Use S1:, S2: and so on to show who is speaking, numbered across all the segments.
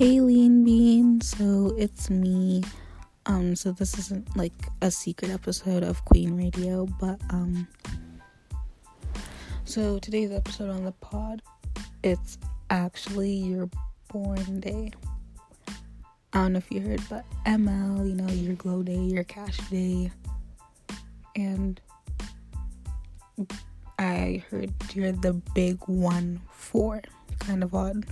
S1: Hey Lean Bean, so it's me. Um, so this isn't like a secret episode of Queen Radio, but um so today's episode on the pod, it's actually your born day. I don't know if you heard, but ML, you know, your glow day, your cash day. And I heard you're the big one four. Kind of odd.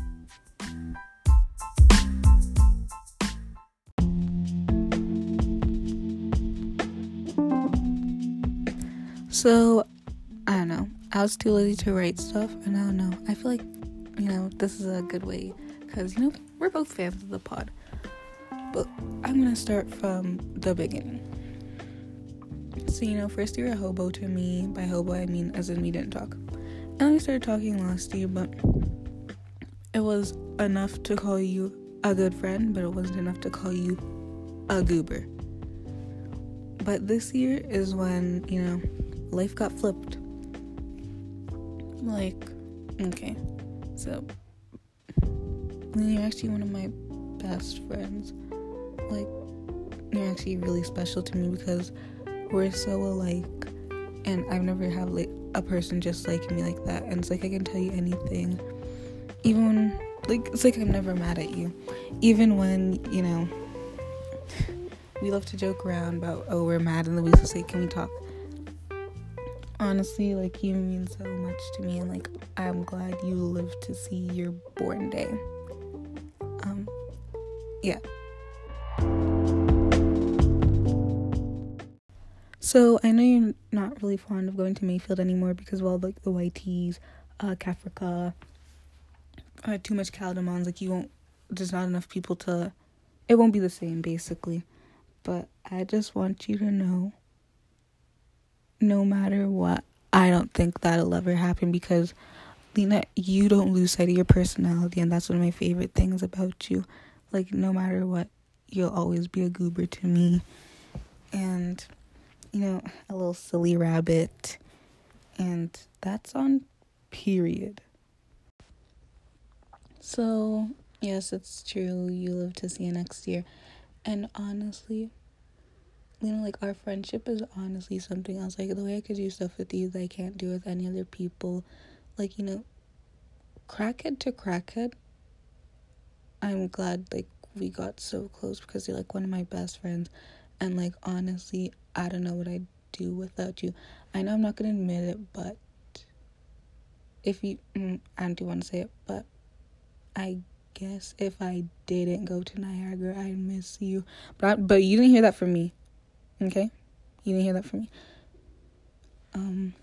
S1: So, I don't know. I was too lazy to write stuff, and I don't know. I feel like, you know, this is a good way because, you know, we're both fans of the pod. But I'm gonna start from the beginning. So, you know, first you're a hobo to me. By hobo, I mean as in we didn't talk. And we started talking last year, but it was enough to call you a good friend, but it wasn't enough to call you a goober. But this year is when, you know, life got flipped. Like, okay, so you're actually one of my best friends. Like, you're actually really special to me because we're so alike, and I've never had like a person just like me like that. And it's like I can tell you anything, even when, like it's like I'm never mad at you, even when you know we love to joke around about oh we're mad and then we just say can we talk honestly, like you mean so much to me, and like I'm glad you lived to see your born day. Um, yeah. So I know you're not really fond of going to Mayfield anymore because well, like the YTs, uh, Kafrika, uh, too much Caldemons. Like you won't. There's not enough people to. It won't be the same, basically. But I just want you to know no matter what, I don't think that'll ever happen because Lena, you don't lose sight of your personality, and that's one of my favorite things about you. Like, no matter what, you'll always be a goober to me. And, you know, a little silly rabbit. And that's on period. So, yes, it's true. You live to see you next year. And honestly, you know, like our friendship is honestly something else. Like the way I could do stuff with you that I can't do with any other people. Like, you know, crackhead to crackhead. I'm glad like we got so close because you're like one of my best friends. And like honestly, I don't know what I'd do without you. I know I'm not gonna admit it, but if you, mm, I do want to say it, but I guess if I didn't go to Niagara, I'd miss you. But I, but you didn't hear that from me. Okay? You didn't hear that from me. Um,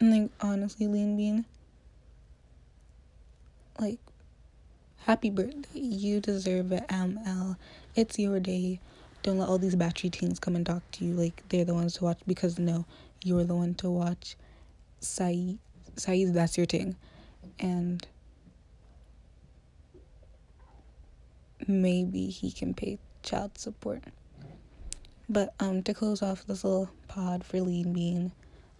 S1: and like, honestly, Lean Bean, like, happy birthday. You deserve it, ML. It's your day. Don't let all these battery teens come and talk to you like they're the ones to watch because no, you're the one to watch. Saeed, Saeed, that's your thing. And maybe he can pay child support. But um, to close off this little pod for Lean Bean,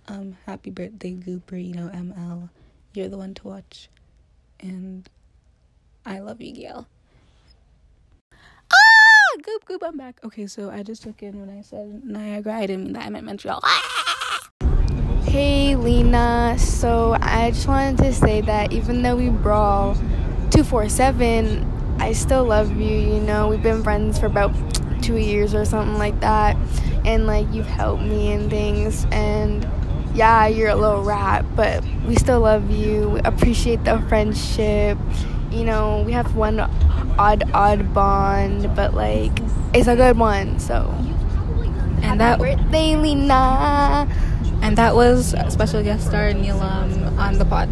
S1: um, happy birthday, Gooper, you know, ML. You're the one to watch. And I love you, Gail. Ah! Goop, goop, I'm back. Okay, so I just took in when I said Niagara. I didn't mean that. I meant Montreal. Ah!
S2: Hey, Lena. So I just wanted to say that even though we brawl 247, I still love you. You know, we've been friends for about two years or something like that and like you've helped me and things and yeah you're a little rat but we still love you. We appreciate the friendship. You know we have one odd odd bond but like it's a good one so.
S1: And that
S2: birthday Lena
S1: and that was special guest star Neelam on the pod